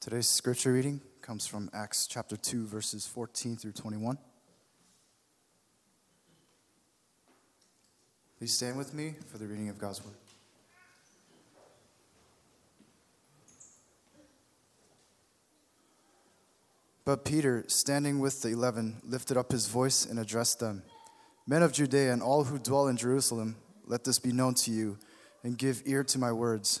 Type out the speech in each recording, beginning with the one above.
Today's scripture reading comes from Acts chapter 2, verses 14 through 21. Please stand with me for the reading of God's word. But Peter, standing with the eleven, lifted up his voice and addressed them Men of Judea and all who dwell in Jerusalem, let this be known to you, and give ear to my words.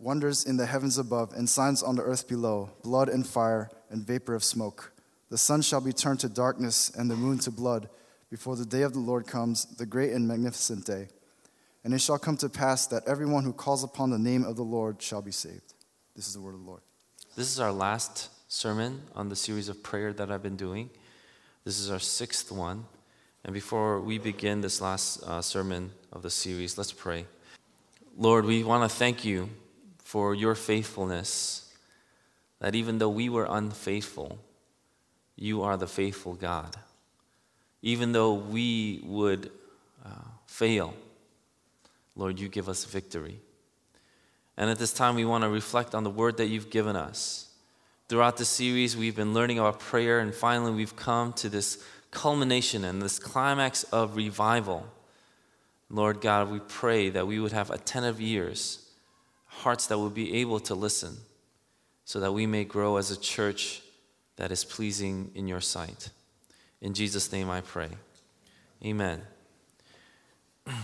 wonders in the heavens above, and signs on the earth below blood and fire and vapor of smoke. The sun shall be turned to darkness, and the moon to blood, before the day of the Lord comes, the great and magnificent day. And it shall come to pass that everyone who calls upon the name of the Lord shall be saved. This is the word of the Lord. This is our last sermon on the series of prayer that I've been doing. This is our sixth one. And before we begin this last uh, sermon of the series, let's pray. Lord, we want to thank you for your faithfulness, that even though we were unfaithful, you are the faithful God. Even though we would uh, fail, Lord, you give us victory. And at this time, we want to reflect on the word that you've given us. Throughout the series, we've been learning about prayer, and finally, we've come to this culmination and this climax of revival. Lord God, we pray that we would have attentive ears hearts that will be able to listen so that we may grow as a church that is pleasing in your sight. In Jesus' name I pray. Amen. I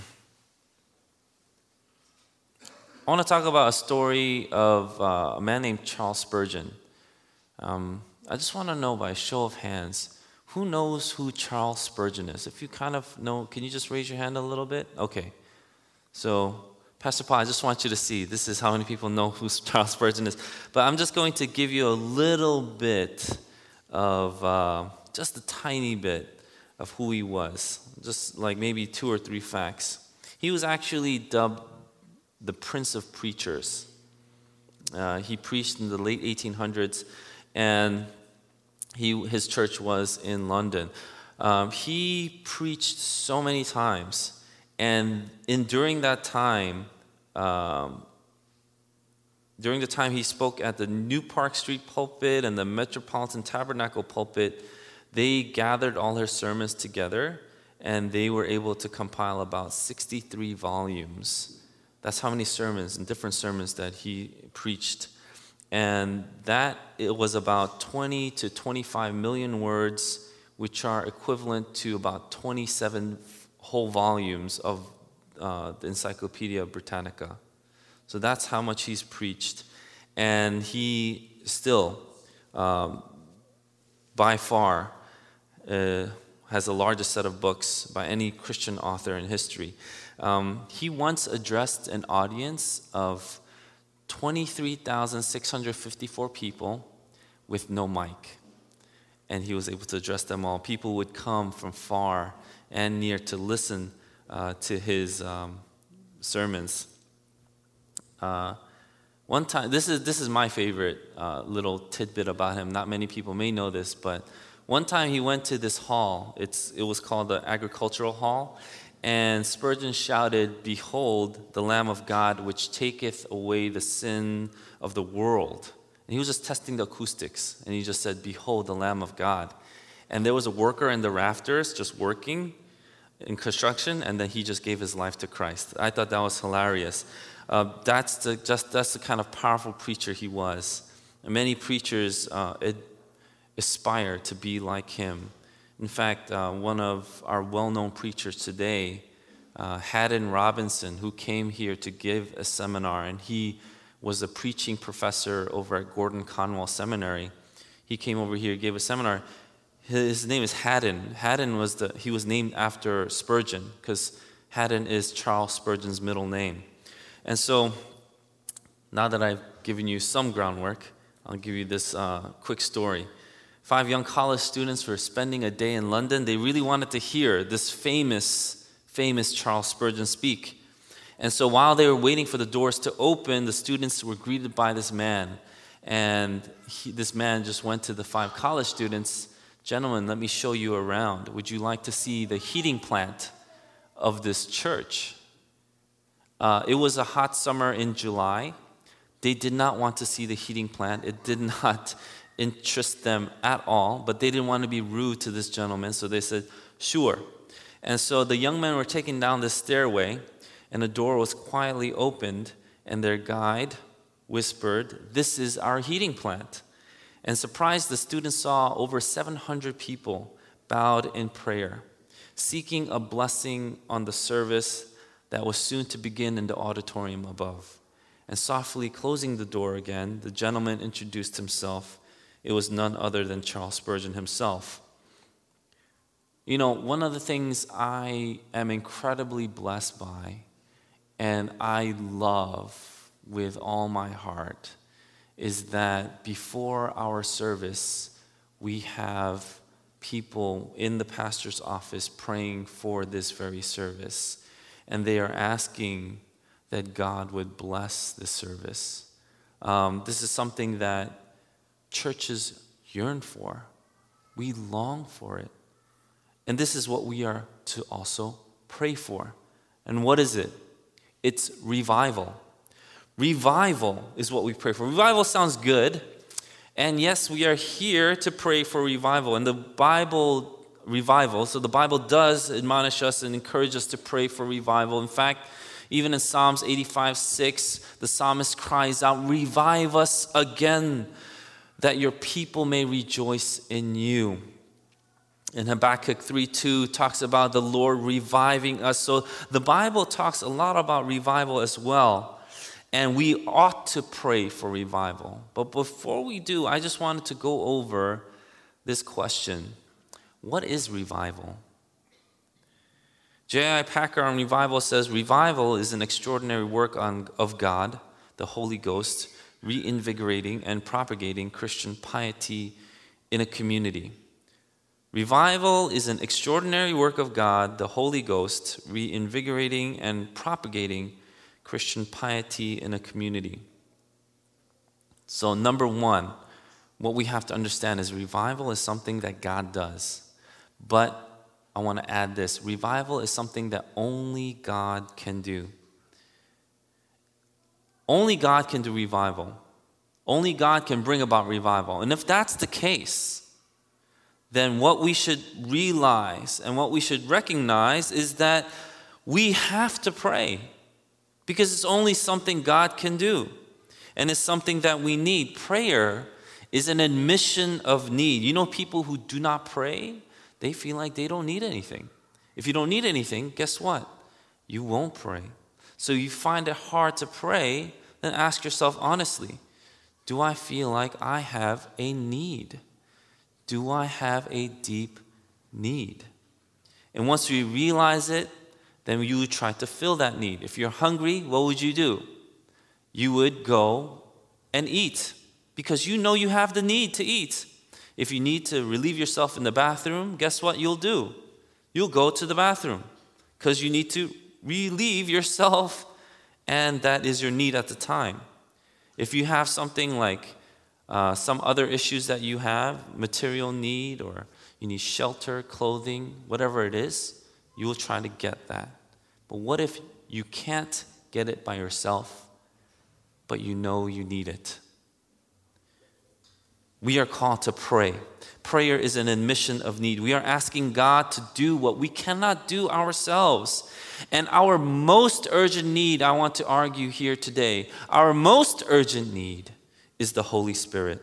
want to talk about a story of uh, a man named Charles Spurgeon. Um, I just want to know by show of hands, who knows who Charles Spurgeon is? If you kind of know, can you just raise your hand a little bit? Okay. So Pastor Paul, I just want you to see this is how many people know who Charles Spurgeon is. But I'm just going to give you a little bit of, uh, just a tiny bit of who he was, just like maybe two or three facts. He was actually dubbed the Prince of Preachers. Uh, he preached in the late 1800s, and he, his church was in London. Um, he preached so many times and in during that time, um, during the time he spoke at the New Park Street pulpit and the Metropolitan Tabernacle pulpit, they gathered all their sermons together and they were able to compile about 63 volumes. That's how many sermons and different sermons that he preached. And that it was about 20 to 25 million words, which are equivalent to about 27 whole volumes of uh, the Encyclopedia Britannica. So that's how much he's preached. And he still, um, by far, uh, has the largest set of books by any Christian author in history. Um, he once addressed an audience of 23,654 people with no mic. And he was able to address them all. People would come from far and near to listen uh, to his um, sermons. Uh, one time, this is, this is my favorite uh, little tidbit about him. Not many people may know this, but one time he went to this hall. It's, it was called the Agricultural Hall. And Spurgeon shouted, Behold, the Lamb of God, which taketh away the sin of the world. And he was just testing the acoustics. And he just said, Behold, the Lamb of God and there was a worker in the rafters just working in construction, and then he just gave his life to Christ. I thought that was hilarious. Uh, that's, the, just, that's the kind of powerful preacher he was. And many preachers uh, aspire to be like him. In fact, uh, one of our well known preachers today, uh, Haddon Robinson, who came here to give a seminar, and he was a preaching professor over at Gordon Conwell Seminary. He came over here, gave a seminar. His name is Haddon. Haddon was the, he was named after Spurgeon because Haddon is Charles Spurgeon's middle name. And so, now that I've given you some groundwork, I'll give you this uh, quick story. Five young college students were spending a day in London. They really wanted to hear this famous, famous Charles Spurgeon speak. And so while they were waiting for the doors to open, the students were greeted by this man. And he, this man just went to the five college students Gentlemen, let me show you around. Would you like to see the heating plant of this church? Uh, it was a hot summer in July. They did not want to see the heating plant. It did not interest them at all, but they didn't want to be rude to this gentleman, so they said, Sure. And so the young men were taken down the stairway, and the door was quietly opened, and their guide whispered, This is our heating plant. And surprised, the students saw over 700 people bowed in prayer, seeking a blessing on the service that was soon to begin in the auditorium above. And softly closing the door again, the gentleman introduced himself. It was none other than Charles Spurgeon himself. You know, one of the things I am incredibly blessed by and I love with all my heart is that before our service, we have people in the pastor's office praying for this very service. And they are asking that God would bless the service. Um, this is something that churches yearn for. We long for it. And this is what we are to also pray for. And what is it? It's revival. Revival is what we pray for. Revival sounds good. And yes, we are here to pray for revival. And the Bible, revival, so the Bible does admonish us and encourage us to pray for revival. In fact, even in Psalms 85 6, the psalmist cries out, Revive us again, that your people may rejoice in you. And Habakkuk 3 2 talks about the Lord reviving us. So the Bible talks a lot about revival as well. And we ought to pray for revival. But before we do, I just wanted to go over this question What is revival? J.I. Packer on revival says revival is an extraordinary work on, of God, the Holy Ghost, reinvigorating and propagating Christian piety in a community. Revival is an extraordinary work of God, the Holy Ghost, reinvigorating and propagating Christian piety in a community. So, number one, what we have to understand is revival is something that God does. But I want to add this revival is something that only God can do. Only God can do revival. Only God can bring about revival. And if that's the case, then what we should realize and what we should recognize is that we have to pray because it's only something God can do. And it's something that we need. Prayer is an admission of need. You know, people who do not pray, they feel like they don't need anything. If you don't need anything, guess what? You won't pray. So you find it hard to pray, then ask yourself honestly Do I feel like I have a need? Do I have a deep need? And once we realize it, then you would try to fill that need. If you're hungry, what would you do? You would go and eat because you know you have the need to eat. If you need to relieve yourself in the bathroom, guess what you'll do? You'll go to the bathroom because you need to relieve yourself, and that is your need at the time. If you have something like uh, some other issues that you have, material need, or you need shelter, clothing, whatever it is, you will try to get that. But what if you can't get it by yourself, but you know you need it? We are called to pray. Prayer is an admission of need. We are asking God to do what we cannot do ourselves. And our most urgent need, I want to argue here today, our most urgent need is the Holy Spirit.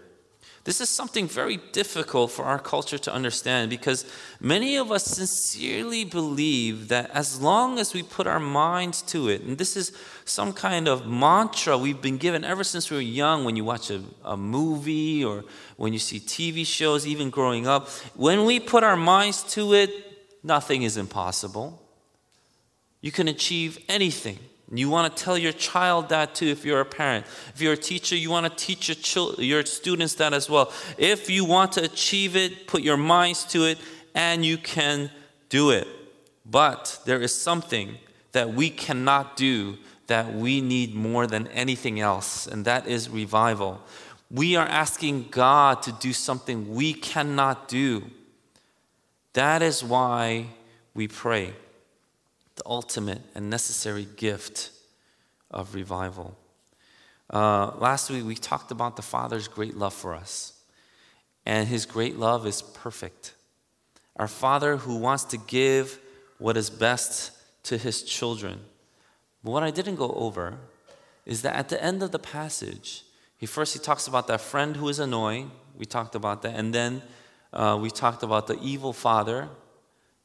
This is something very difficult for our culture to understand because many of us sincerely believe that as long as we put our minds to it, and this is some kind of mantra we've been given ever since we were young when you watch a, a movie or when you see TV shows, even growing up, when we put our minds to it, nothing is impossible. You can achieve anything You want to tell your child that too if you're a parent. If you're a teacher, you want to teach your, chil- your students that as well. If you want to achieve it, put your minds to it, and you can do it. But there is something that we cannot do that we need more than anything else, and that is revival. We are asking God to do something we cannot do. That is why we pray the ultimate and necessary gift of revival. Uh, last week, we talked about the Father's great love for us, and His great love is perfect. Our Father who wants to give what is best to His children. But what I didn't go over is that at the end of the passage, he first he talks about that friend who is annoying. We talked about that, and then uh, we talked about the evil father.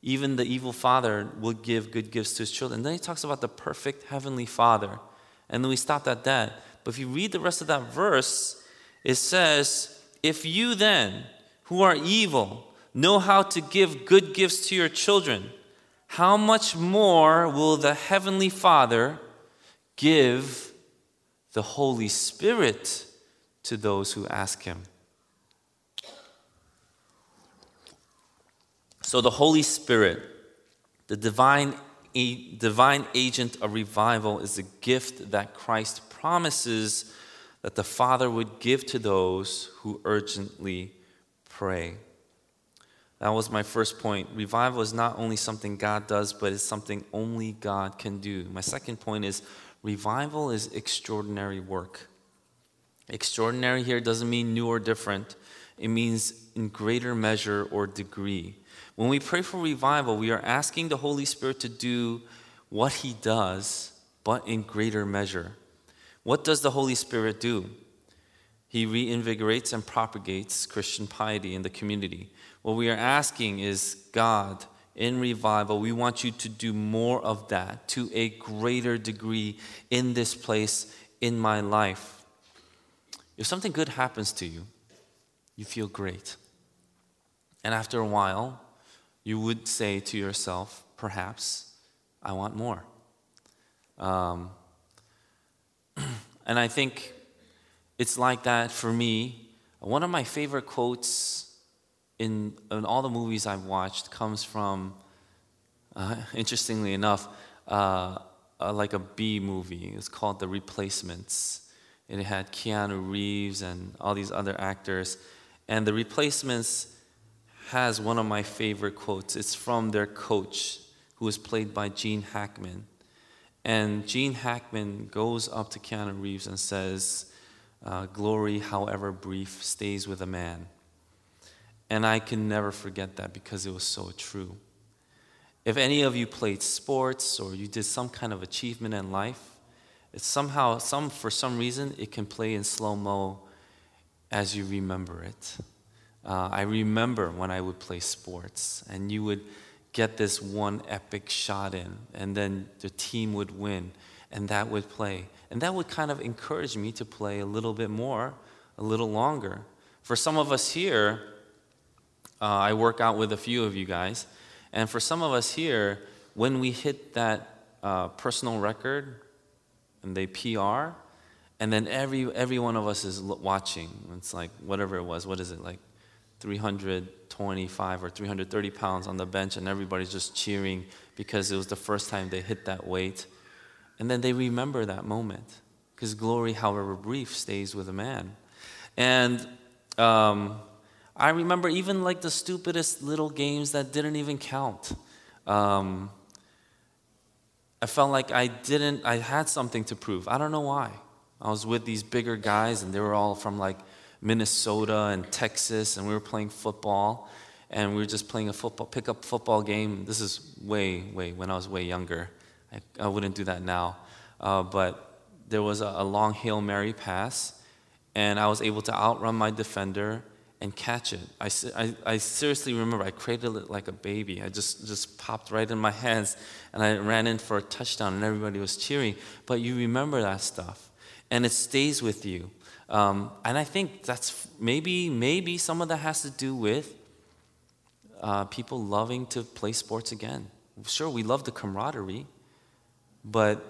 Even the evil father will give good gifts to his children. Then he talks about the perfect heavenly father. And then we stopped at that. But if you read the rest of that verse, it says, If you then, who are evil, know how to give good gifts to your children, how much more will the heavenly father give the Holy Spirit to those who ask him? So the Holy Spirit, the divine, divine agent of revival, is a gift that Christ promises that the Father would give to those who urgently pray. That was my first point. Revival is not only something God does, but it's something only God can do. My second point is revival is extraordinary work. Extraordinary here doesn't mean new or different, it means in greater measure or degree. When we pray for revival, we are asking the Holy Spirit to do what He does, but in greater measure. What does the Holy Spirit do? He reinvigorates and propagates Christian piety in the community. What we are asking is God, in revival, we want you to do more of that to a greater degree in this place, in my life. If something good happens to you, you feel great. And after a while, you would say to yourself, perhaps, I want more. Um, and I think it's like that for me. One of my favorite quotes in, in all the movies I've watched comes from, uh, interestingly enough, uh, uh, like a B movie. It's called The Replacements. It had Keanu Reeves and all these other actors. And The Replacements has one of my favorite quotes. It's from their coach, who is played by Gene Hackman. And Gene Hackman goes up to Keanu Reeves and says, uh, Glory, however brief, stays with a man. And I can never forget that because it was so true. If any of you played sports or you did some kind of achievement in life, it's somehow, some, for some reason, it can play in slow mo as you remember it. Uh, I remember when I would play sports, and you would get this one epic shot in, and then the team would win, and that would play. And that would kind of encourage me to play a little bit more, a little longer. For some of us here, uh, I work out with a few of you guys, and for some of us here, when we hit that uh, personal record and they PR, and then every every one of us is watching. It's like whatever it was. What is it like? 325 or 330 pounds on the bench, and everybody's just cheering because it was the first time they hit that weight. And then they remember that moment because glory, however brief, stays with a man. And um, I remember even like the stupidest little games that didn't even count. Um, I felt like I didn't, I had something to prove. I don't know why. I was with these bigger guys, and they were all from like Minnesota and Texas, and we were playing football, and we were just playing a football pickup football game. This is way, way when I was way younger. I, I wouldn't do that now, uh, but there was a, a long hail mary pass, and I was able to outrun my defender and catch it. I, I, I, seriously remember I cradled it like a baby. I just, just popped right in my hands and I ran in for a touchdown and everybody was cheering. But you remember that stuff and it stays with you. Um, and I think that's maybe, maybe some of that has to do with uh, people loving to play sports again. Sure, we love the camaraderie, but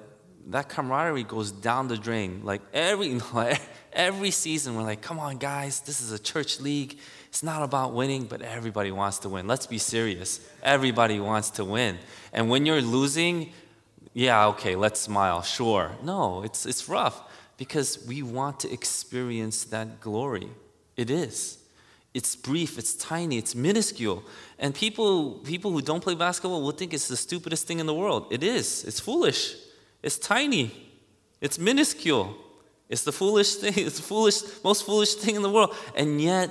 that camaraderie goes down the drain. Like every, every season, we're like, come on, guys, this is a church league. It's not about winning, but everybody wants to win. Let's be serious. Everybody wants to win. And when you're losing, yeah, okay, let's smile, sure. No, it's, it's rough because we want to experience that glory. It is. It's brief, it's tiny, it's minuscule. And people, people who don't play basketball will think it's the stupidest thing in the world. It is. It's foolish. It's tiny. It's minuscule. It's the foolish thing, it's the foolish, most foolish thing in the world. And yet,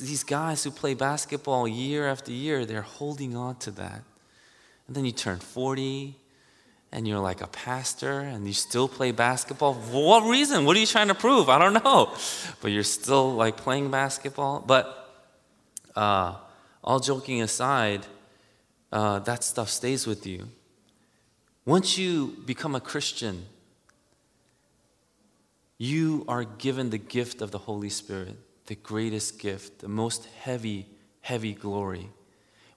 these guys who play basketball year after year, they're holding on to that. And then you turn 40 and you're like a pastor and you still play basketball. For what reason? What are you trying to prove? I don't know. But you're still like playing basketball. But uh, all joking aside, uh, that stuff stays with you. Once you become a Christian, you are given the gift of the Holy Spirit, the greatest gift, the most heavy, heavy glory.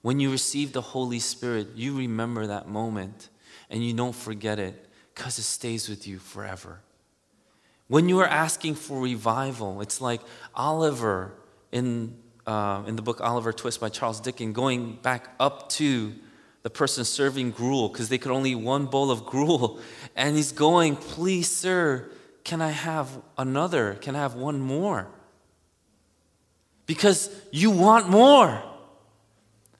When you receive the Holy Spirit, you remember that moment and you don't forget it because it stays with you forever. When you are asking for revival, it's like Oliver in, uh, in the book Oliver Twist by Charles Dickens going back up to the person serving gruel because they could only eat one bowl of gruel. And he's going, Please, sir, can I have another? Can I have one more? Because you want more.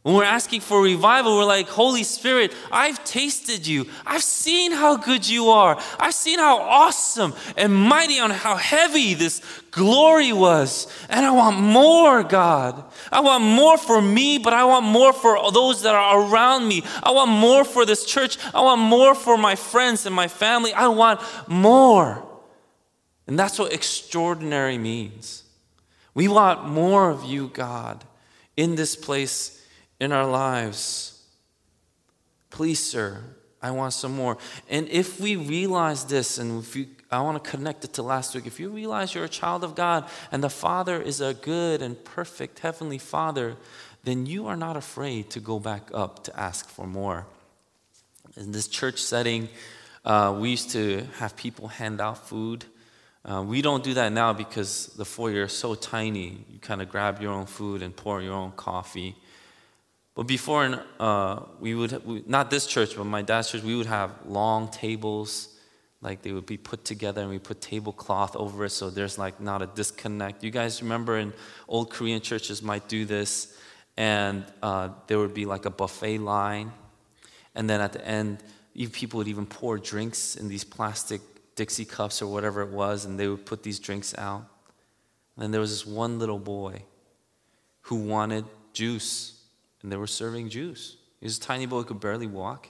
When we're asking for revival, we're like, Holy Spirit, I've tasted you. I've seen how good you are. I've seen how awesome and mighty and how heavy this glory was. And I want more, God. I want more for me, but I want more for those that are around me. I want more for this church. I want more for my friends and my family. I want more. And that's what extraordinary means. We want more of you, God, in this place in our lives. Please, sir, I want some more. And if we realize this, and if you, I want to connect it to last week, if you realize you're a child of God and the Father is a good and perfect Heavenly Father, then you are not afraid to go back up to ask for more. In this church setting, uh, we used to have people hand out food. Uh, we don't do that now because the foyer is so tiny. You kind of grab your own food and pour your own coffee. But before, uh, we would, we, not this church, but my dad's church, we would have long tables. Like they would be put together and we put tablecloth over it so there's like not a disconnect. You guys remember in old Korean churches might do this and uh, there would be like a buffet line. And then at the end, people would even pour drinks in these plastic Dixie cups or whatever it was and they would put these drinks out. And then there was this one little boy who wanted juice and they were serving juice. He was a tiny boy, could barely walk.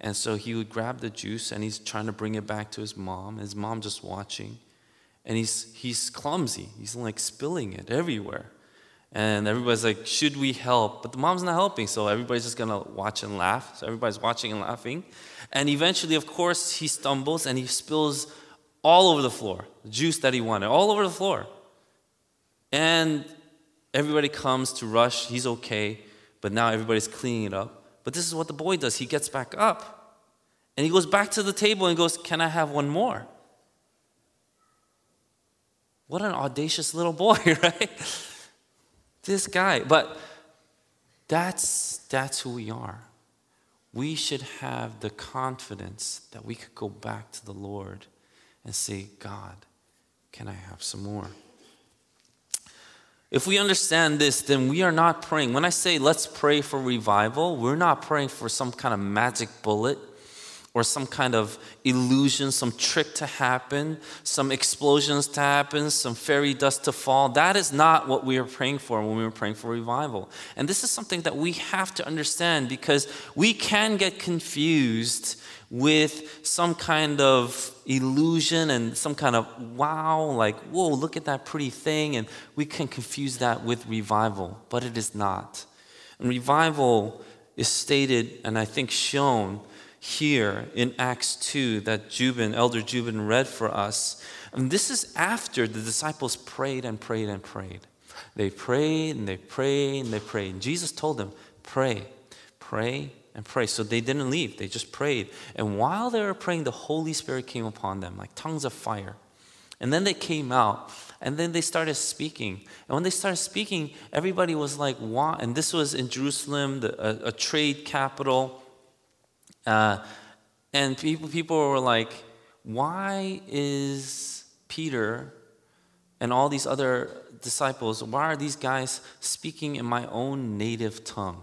And so he would grab the juice and he's trying to bring it back to his mom. His mom just watching. And he's, he's clumsy. He's like spilling it everywhere. And everybody's like, should we help? But the mom's not helping, so everybody's just gonna watch and laugh. So everybody's watching and laughing. And eventually, of course, he stumbles and he spills all over the floor the juice that he wanted, all over the floor. And everybody comes to rush. He's okay but now everybody's cleaning it up. But this is what the boy does. He gets back up and he goes back to the table and goes, Can I have one more? What an audacious little boy, right? this guy. But that's, that's who we are. We should have the confidence that we could go back to the Lord and say, God, can I have some more? If we understand this, then we are not praying. When I say let's pray for revival, we're not praying for some kind of magic bullet or some kind of illusion, some trick to happen, some explosions to happen, some fairy dust to fall. That is not what we are praying for when we are praying for revival. And this is something that we have to understand because we can get confused with some kind of illusion and some kind of wow, like, whoa, look at that pretty thing. And we can confuse that with revival, but it is not. And revival is stated and I think shown here in Acts 2 that Jubin, Elder Jubin read for us. And this is after the disciples prayed and prayed and prayed. They prayed and they prayed and they prayed. And Jesus told them, pray, pray, and pray. So they didn't leave, they just prayed. And while they were praying, the Holy Spirit came upon them like tongues of fire. And then they came out and then they started speaking. And when they started speaking, everybody was like, "Wow!" And this was in Jerusalem, the, a, a, trade capital. Uh, and people, people were like, "Why is Peter and all these other disciples? Why are these guys speaking in my own native tongue?"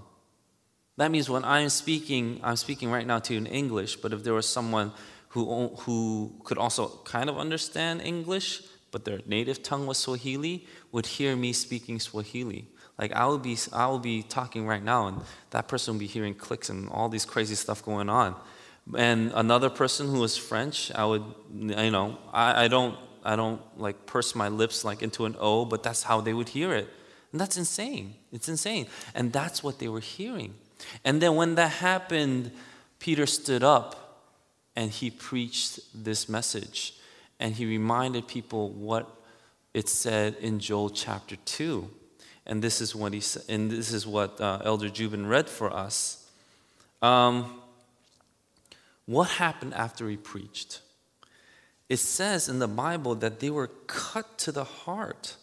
That means when I'm speaking, I'm speaking right now to you in English. But if there was someone who who could also kind of understand English, but their native tongue was Swahili, would hear me speaking Swahili. Like I will be, I will be talking right now, and that person will be hearing clicks and all these crazy stuff going on. And another person who was French, I would, you know, I, I don't, I don't like purse my lips like into an O, but that's how they would hear it. And that's insane. It's insane. And that's what they were hearing. And then when that happened, Peter stood up and he preached this message and he reminded people what it said in Joel chapter 2. And this is what, he, and this is what uh, Elder Jubin read for us. Um, what happened after he preached? It says in the Bible that they were cut to the heart.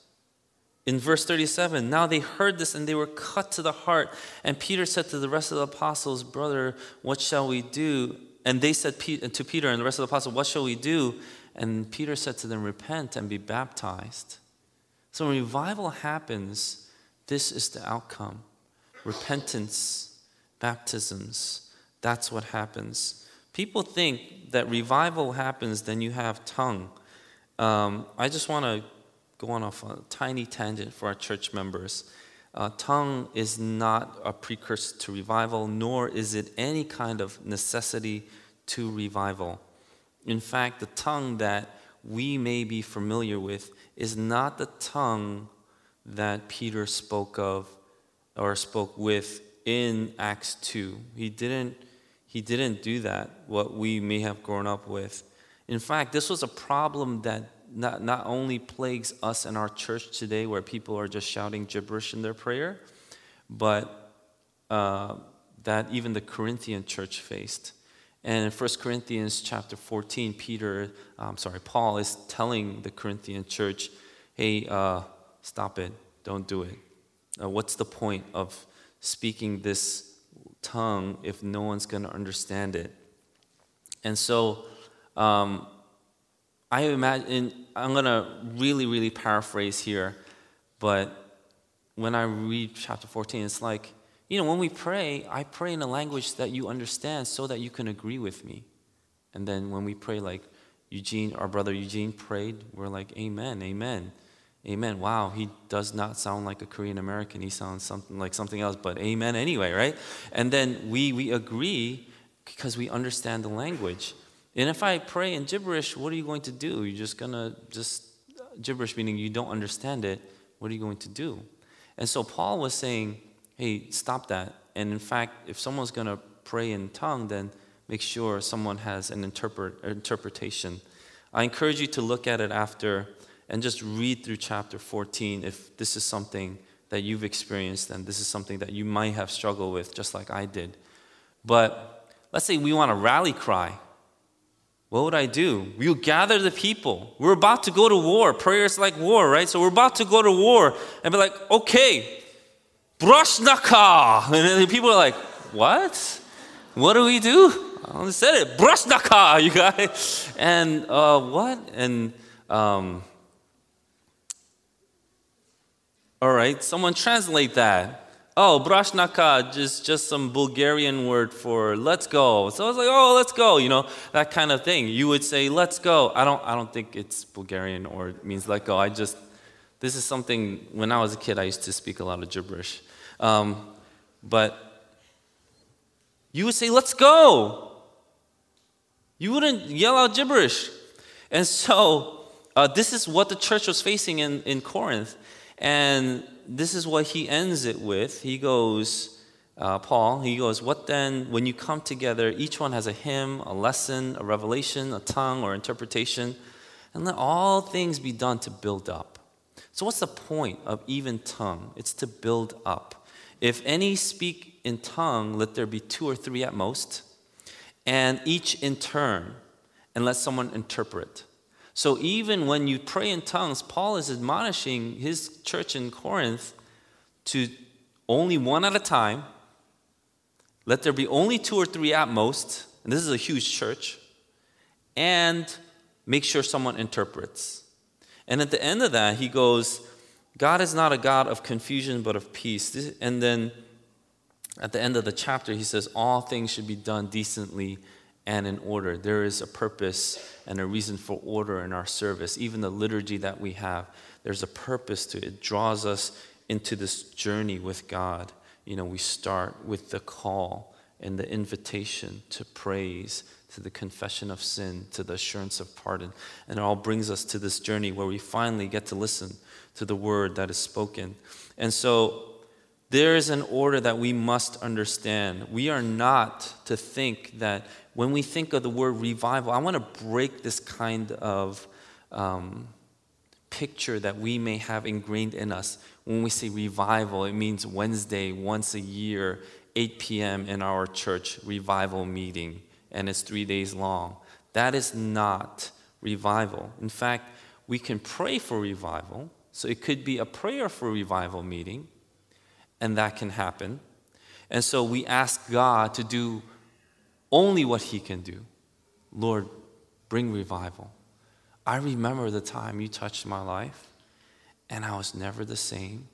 In verse 37, now they heard this and they were cut to the heart. And Peter said to the rest of the apostles, Brother, what shall we do? And they said to Peter and the rest of the apostles, What shall we do? And Peter said to them, Repent and be baptized. So when revival happens, this is the outcome repentance, baptisms. That's what happens. People think that revival happens, then you have tongue. Um, I just want to go on off a tiny tangent for our church members. Uh, tongue is not a precursor to revival, nor is it any kind of necessity to revival. In fact, the tongue that we may be familiar with is not the tongue that Peter spoke of or spoke with in Acts 2. He didn't, he didn't do that, what we may have grown up with. In fact, this was a problem that not, not only plagues us in our church today, where people are just shouting gibberish in their prayer, but uh, that even the Corinthian church faced. And in 1 Corinthians chapter 14, Peter, I'm sorry, Paul is telling the Corinthian church, hey, uh, stop it, don't do it. Uh, what's the point of speaking this tongue if no one's going to understand it? And so um, I imagine, I'm going to really, really paraphrase here, but when I read chapter 14, it's like, you know, when we pray, I pray in a language that you understand so that you can agree with me. And then when we pray, like Eugene, our brother Eugene prayed, we're like, Amen, Amen, Amen. Wow, he does not sound like a Korean American. He sounds something like something else, but Amen anyway, right? And then we, we agree because we understand the language. And if I pray in gibberish, what are you going to do? You're just gonna just gibberish, meaning you don't understand it. What are you going to do? And so Paul was saying, hey, stop that. And in fact, if someone's going to pray in tongue, then make sure someone has an interpret, interpretation. I encourage you to look at it after and just read through chapter 14 if this is something that you've experienced and this is something that you might have struggled with, just like I did. But let's say we want a rally cry. What would I do? We'll gather the people. We're about to go to war. Prayer is like war, right? So we're about to go to war and be like, okay, Brashnaka. And then people are like, what? What do we do? I said it. Brashnaka, you guys. And uh, what? And um, all right, someone translate that. Oh, brashnaka, just just some Bulgarian word for let's go. So I was like, oh, let's go, you know, that kind of thing. You would say, let's go. I don't I don't think it's Bulgarian or it means let go. I just this is something, when I was a kid, I used to speak a lot of gibberish. Um, but you would say, let's go. You wouldn't yell out gibberish. And so, uh, this is what the church was facing in, in Corinth. And this is what he ends it with. He goes, uh, Paul, he goes, What then, when you come together, each one has a hymn, a lesson, a revelation, a tongue, or interpretation, and let all things be done to build up. So, what's the point of even tongue? It's to build up. If any speak in tongue, let there be two or three at most, and each in turn, and let someone interpret. So, even when you pray in tongues, Paul is admonishing his church in Corinth to only one at a time, let there be only two or three at most, and this is a huge church, and make sure someone interprets. And at the end of that, he goes, God is not a God of confusion, but of peace. And then at the end of the chapter, he says, All things should be done decently and in order. There is a purpose and a reason for order in our service. Even the liturgy that we have, there's a purpose to it. It draws us into this journey with God. You know, we start with the call and the invitation to praise, to the confession of sin, to the assurance of pardon. And it all brings us to this journey where we finally get to listen to the word that is spoken. And so there is an order that we must understand. We are not to think that when we think of the word revival, I want to break this kind of um, picture that we may have ingrained in us. When we say revival, it means Wednesday, once a year, 8 p.m. in our church revival meeting and it's three days long. That is not revival. In fact, we can pray for revival. So it could be a prayer for revival meeting, and that can happen. And so we ask God to do only what He can do. Lord, bring revival. I remember the time you touched my life, and I was never the same,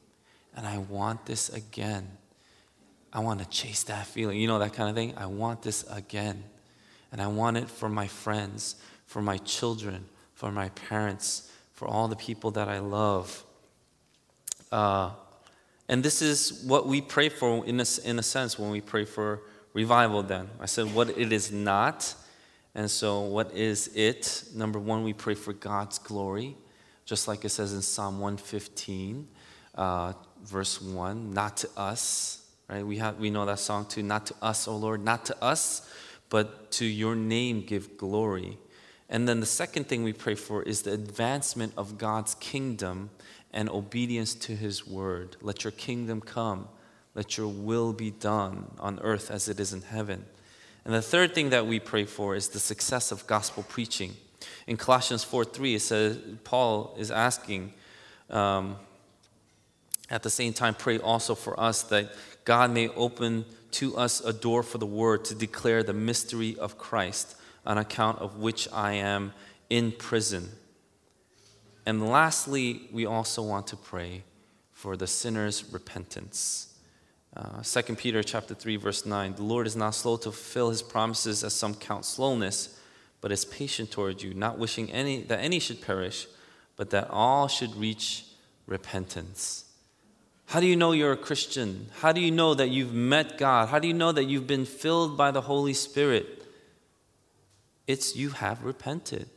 and I want this again. I want to chase that feeling, you know, that kind of thing. I want this again. And I want it for my friends, for my children, for my parents, for all the people that I love. Uh, and this is what we pray for in a, in a sense when we pray for revival, then. I said what it is not. And so, what is it? Number one, we pray for God's glory, just like it says in Psalm 115, uh, verse 1, not to us. Right? We, have, we know that song too, not to us, O Lord, not to us, but to your name give glory. And then the second thing we pray for is the advancement of God's kingdom and obedience to his word. Let your kingdom come. Let your will be done on earth as it is in heaven. And the third thing that we pray for is the success of gospel preaching. In Colossians 4 3, it says, Paul is asking, um, at the same time, pray also for us that God may open to us a door for the word to declare the mystery of Christ, on account of which I am in prison. And lastly, we also want to pray for the sinner's repentance. Uh, 2 Peter chapter 3 verse 9 The Lord is not slow to fulfill his promises as some count slowness but is patient toward you not wishing any that any should perish but that all should reach repentance. How do you know you're a Christian? How do you know that you've met God? How do you know that you've been filled by the Holy Spirit? It's you have repented.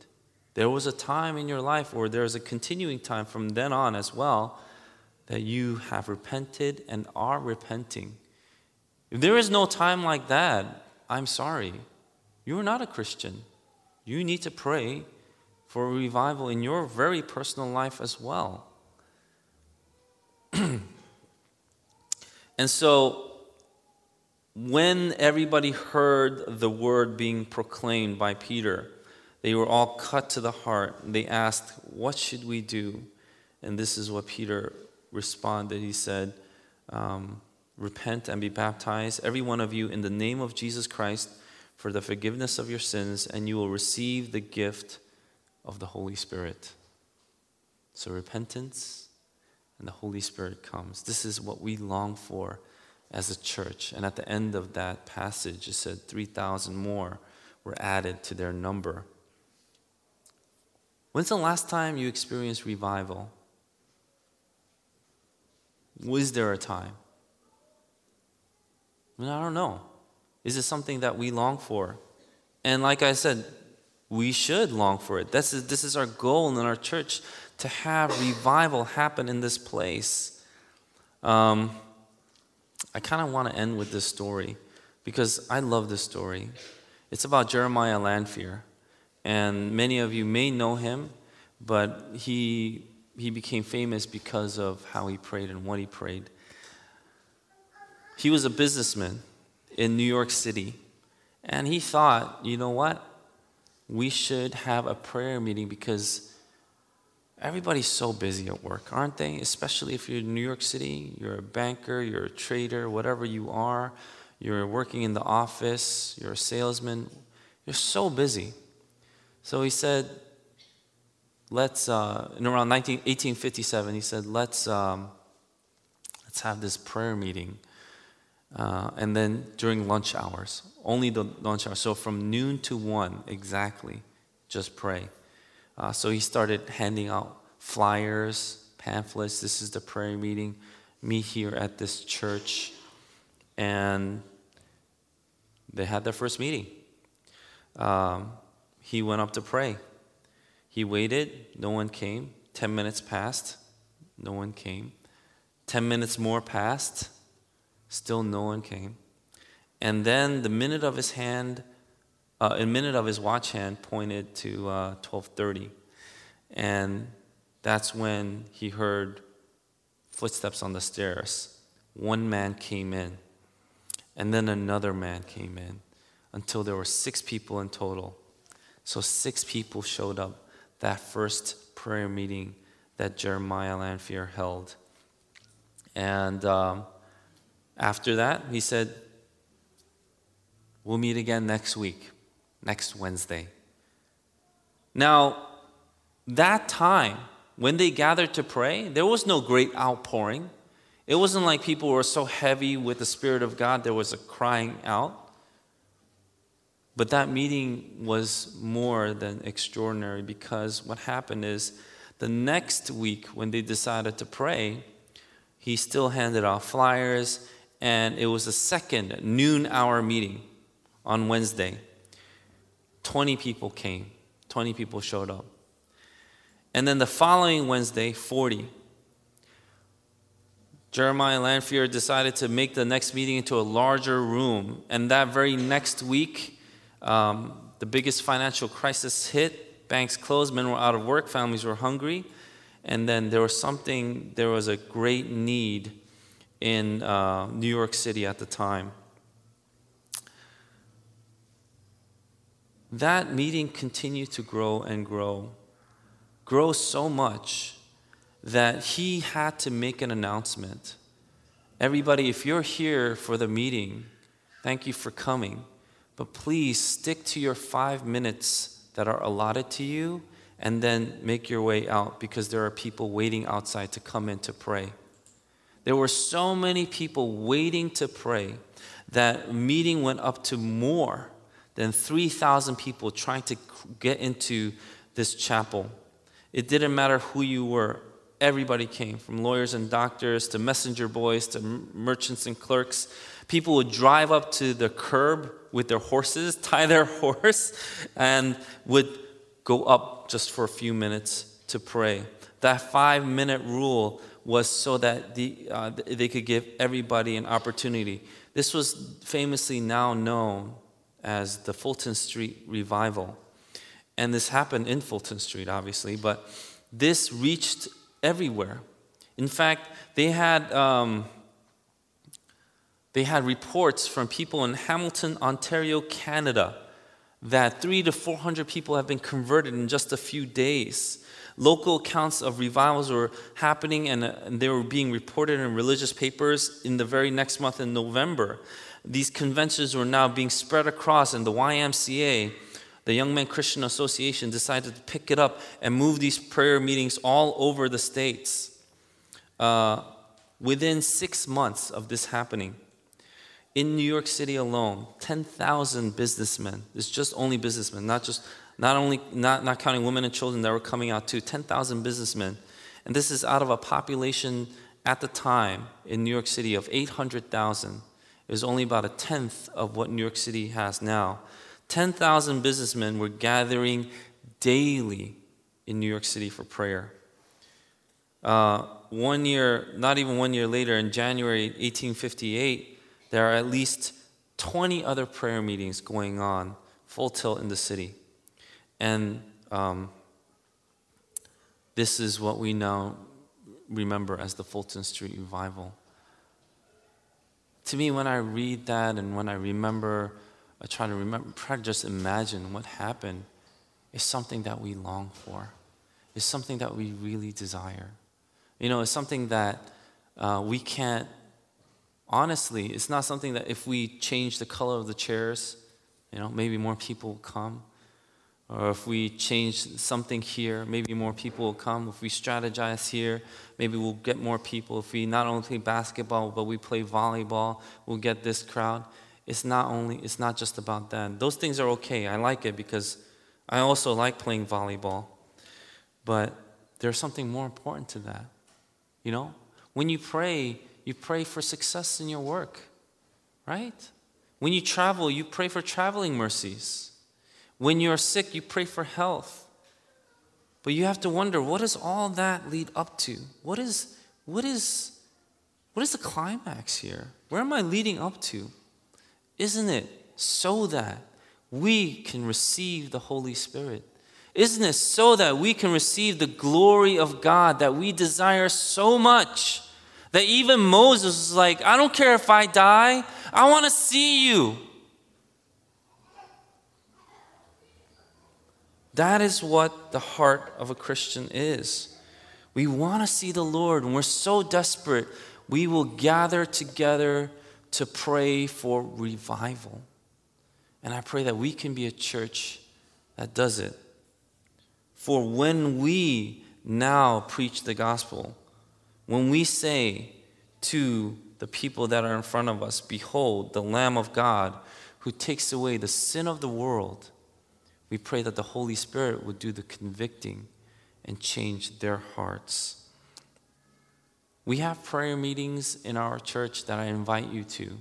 There was a time in your life, or there's a continuing time from then on as well, that you have repented and are repenting. If there is no time like that, I'm sorry. You are not a Christian. You need to pray for revival in your very personal life as well. And so, when everybody heard the word being proclaimed by Peter, they were all cut to the heart. They asked, What should we do? And this is what Peter responded. He said, um, Repent and be baptized, every one of you, in the name of Jesus Christ, for the forgiveness of your sins, and you will receive the gift of the Holy Spirit. So, repentance and the Holy Spirit comes. This is what we long for as a church. And at the end of that passage, it said 3,000 more were added to their number. When's the last time you experienced revival? Was there a time? I, mean, I don't know. Is it something that we long for? And like I said, we should long for it. This is, this is our goal in our church to have revival happen in this place. Um, I kind of want to end with this story because I love this story. It's about Jeremiah Lanphier. And many of you may know him, but he he became famous because of how he prayed and what he prayed. He was a businessman in New York City, and he thought, you know what? We should have a prayer meeting because everybody's so busy at work, aren't they? Especially if you're in New York City, you're a banker, you're a trader, whatever you are, you're working in the office, you're a salesman, you're so busy. So he said, let's, uh, in around 19, 1857, he said, let's, um, let's have this prayer meeting. Uh, and then during lunch hours, only the lunch hours. So from noon to one exactly, just pray. Uh, so he started handing out flyers, pamphlets. This is the prayer meeting. Meet here at this church. And they had their first meeting. Um, he went up to pray. He waited, no one came. 10 minutes passed, no one came. 10 minutes more passed, still no one came. And then the minute of his hand, uh, a minute of his watch hand pointed to uh, 12:30, and that's when he heard footsteps on the stairs. One man came in, and then another man came in, until there were six people in total. So six people showed up that first prayer meeting that Jeremiah Lanphier held. And um, after that, he said, We'll meet again next week, next Wednesday. Now, that time, when they gathered to pray, there was no great outpouring. It wasn't like people were so heavy with the Spirit of God, there was a crying out. But that meeting was more than extraordinary because what happened is the next week, when they decided to pray, he still handed out flyers, and it was a second noon hour meeting on Wednesday. 20 people came, 20 people showed up. And then the following Wednesday, 40. Jeremiah Lanphier decided to make the next meeting into a larger room. And that very next week, um, the biggest financial crisis hit. Banks closed, men were out of work, families were hungry. And then there was something, there was a great need in uh, New York City at the time. that meeting continued to grow and grow, grow so much that he had to make an announcement. Everybody, if you're here for the meeting, thank you for coming, but please stick to your five minutes that are allotted to you and then make your way out because there are people waiting outside to come in to pray. There were so many people waiting to pray that meeting went up to more than 3,000 people trying to get into this chapel. It didn't matter who you were, everybody came, from lawyers and doctors to messenger boys to merchants and clerks. People would drive up to the curb with their horses, tie their horse, and would go up just for a few minutes to pray. That five minute rule was so that the, uh, they could give everybody an opportunity. This was famously now known as the Fulton Street Revival. And this happened in Fulton Street, obviously, but this reached everywhere. In fact, they had, um, they had reports from people in Hamilton, Ontario, Canada, that three to 400 people have been converted in just a few days. Local accounts of revivals were happening and, uh, and they were being reported in religious papers in the very next month in November these conventions were now being spread across, and the YMCA, the Young Men Christian Association, decided to pick it up and move these prayer meetings all over the states. Uh, within six months of this happening, in New York City alone, 10,000 businessmen, it's just only businessmen, not just not only not, not counting women and children that were coming out too, 10,000 businessmen. And this is out of a population at the time in New York City of 800,000 It was only about a tenth of what New York City has now. 10,000 businessmen were gathering daily in New York City for prayer. Uh, one year, not even one year later, in January 1858, there are at least 20 other prayer meetings going on full tilt in the city. And um, this is what we now remember as the Fulton Street Revival. To me, when I read that and when I remember, I try to remember, try to just imagine what happened, it's something that we long for. It's something that we really desire. You know, it's something that uh, we can't, honestly, it's not something that if we change the color of the chairs, you know, maybe more people will come. Or if we change something here, maybe more people will come. If we strategize here, maybe we'll get more people. If we not only play basketball, but we play volleyball, we'll get this crowd. It's not only, it's not just about that. Those things are okay. I like it because I also like playing volleyball. But there's something more important to that. You know? When you pray, you pray for success in your work, right? When you travel, you pray for traveling mercies. When you're sick, you pray for health. But you have to wonder what does all that lead up to? What is, what is, what is the climax here? Where am I leading up to? Isn't it so that we can receive the Holy Spirit? Isn't it so that we can receive the glory of God that we desire so much? That even Moses was like, I don't care if I die, I want to see you. That is what the heart of a Christian is. We want to see the Lord, and we're so desperate, we will gather together to pray for revival. And I pray that we can be a church that does it. For when we now preach the gospel, when we say to the people that are in front of us, Behold, the Lamb of God who takes away the sin of the world we pray that the Holy Spirit would do the convicting and change their hearts. We have prayer meetings in our church that I invite you to.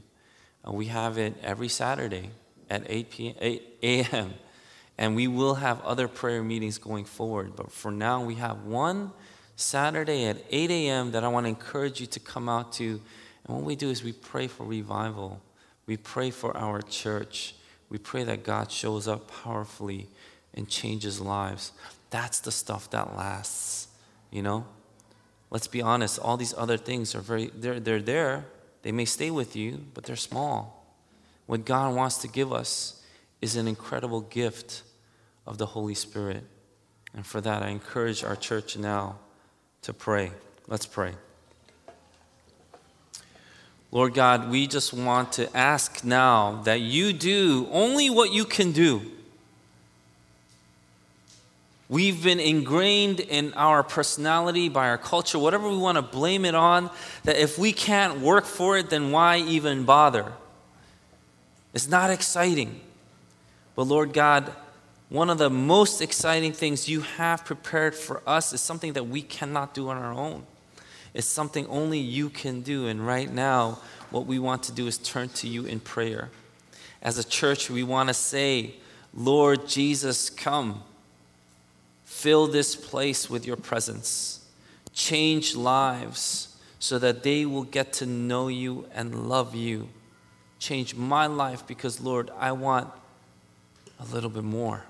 Uh, we have it every Saturday at 8 p.m. 8 a.m. And we will have other prayer meetings going forward. But for now, we have one Saturday at 8 a.m. that I want to encourage you to come out to. And what we do is we pray for revival. We pray for our church. We pray that God shows up powerfully and changes lives. That's the stuff that lasts, you know? Let's be honest, all these other things are very, they're, they're there. They may stay with you, but they're small. What God wants to give us is an incredible gift of the Holy Spirit. And for that, I encourage our church now to pray. Let's pray. Lord God, we just want to ask now that you do only what you can do. We've been ingrained in our personality by our culture, whatever we want to blame it on, that if we can't work for it, then why even bother? It's not exciting. But Lord God, one of the most exciting things you have prepared for us is something that we cannot do on our own. It's something only you can do. And right now, what we want to do is turn to you in prayer. As a church, we want to say, Lord Jesus, come. Fill this place with your presence. Change lives so that they will get to know you and love you. Change my life because, Lord, I want a little bit more.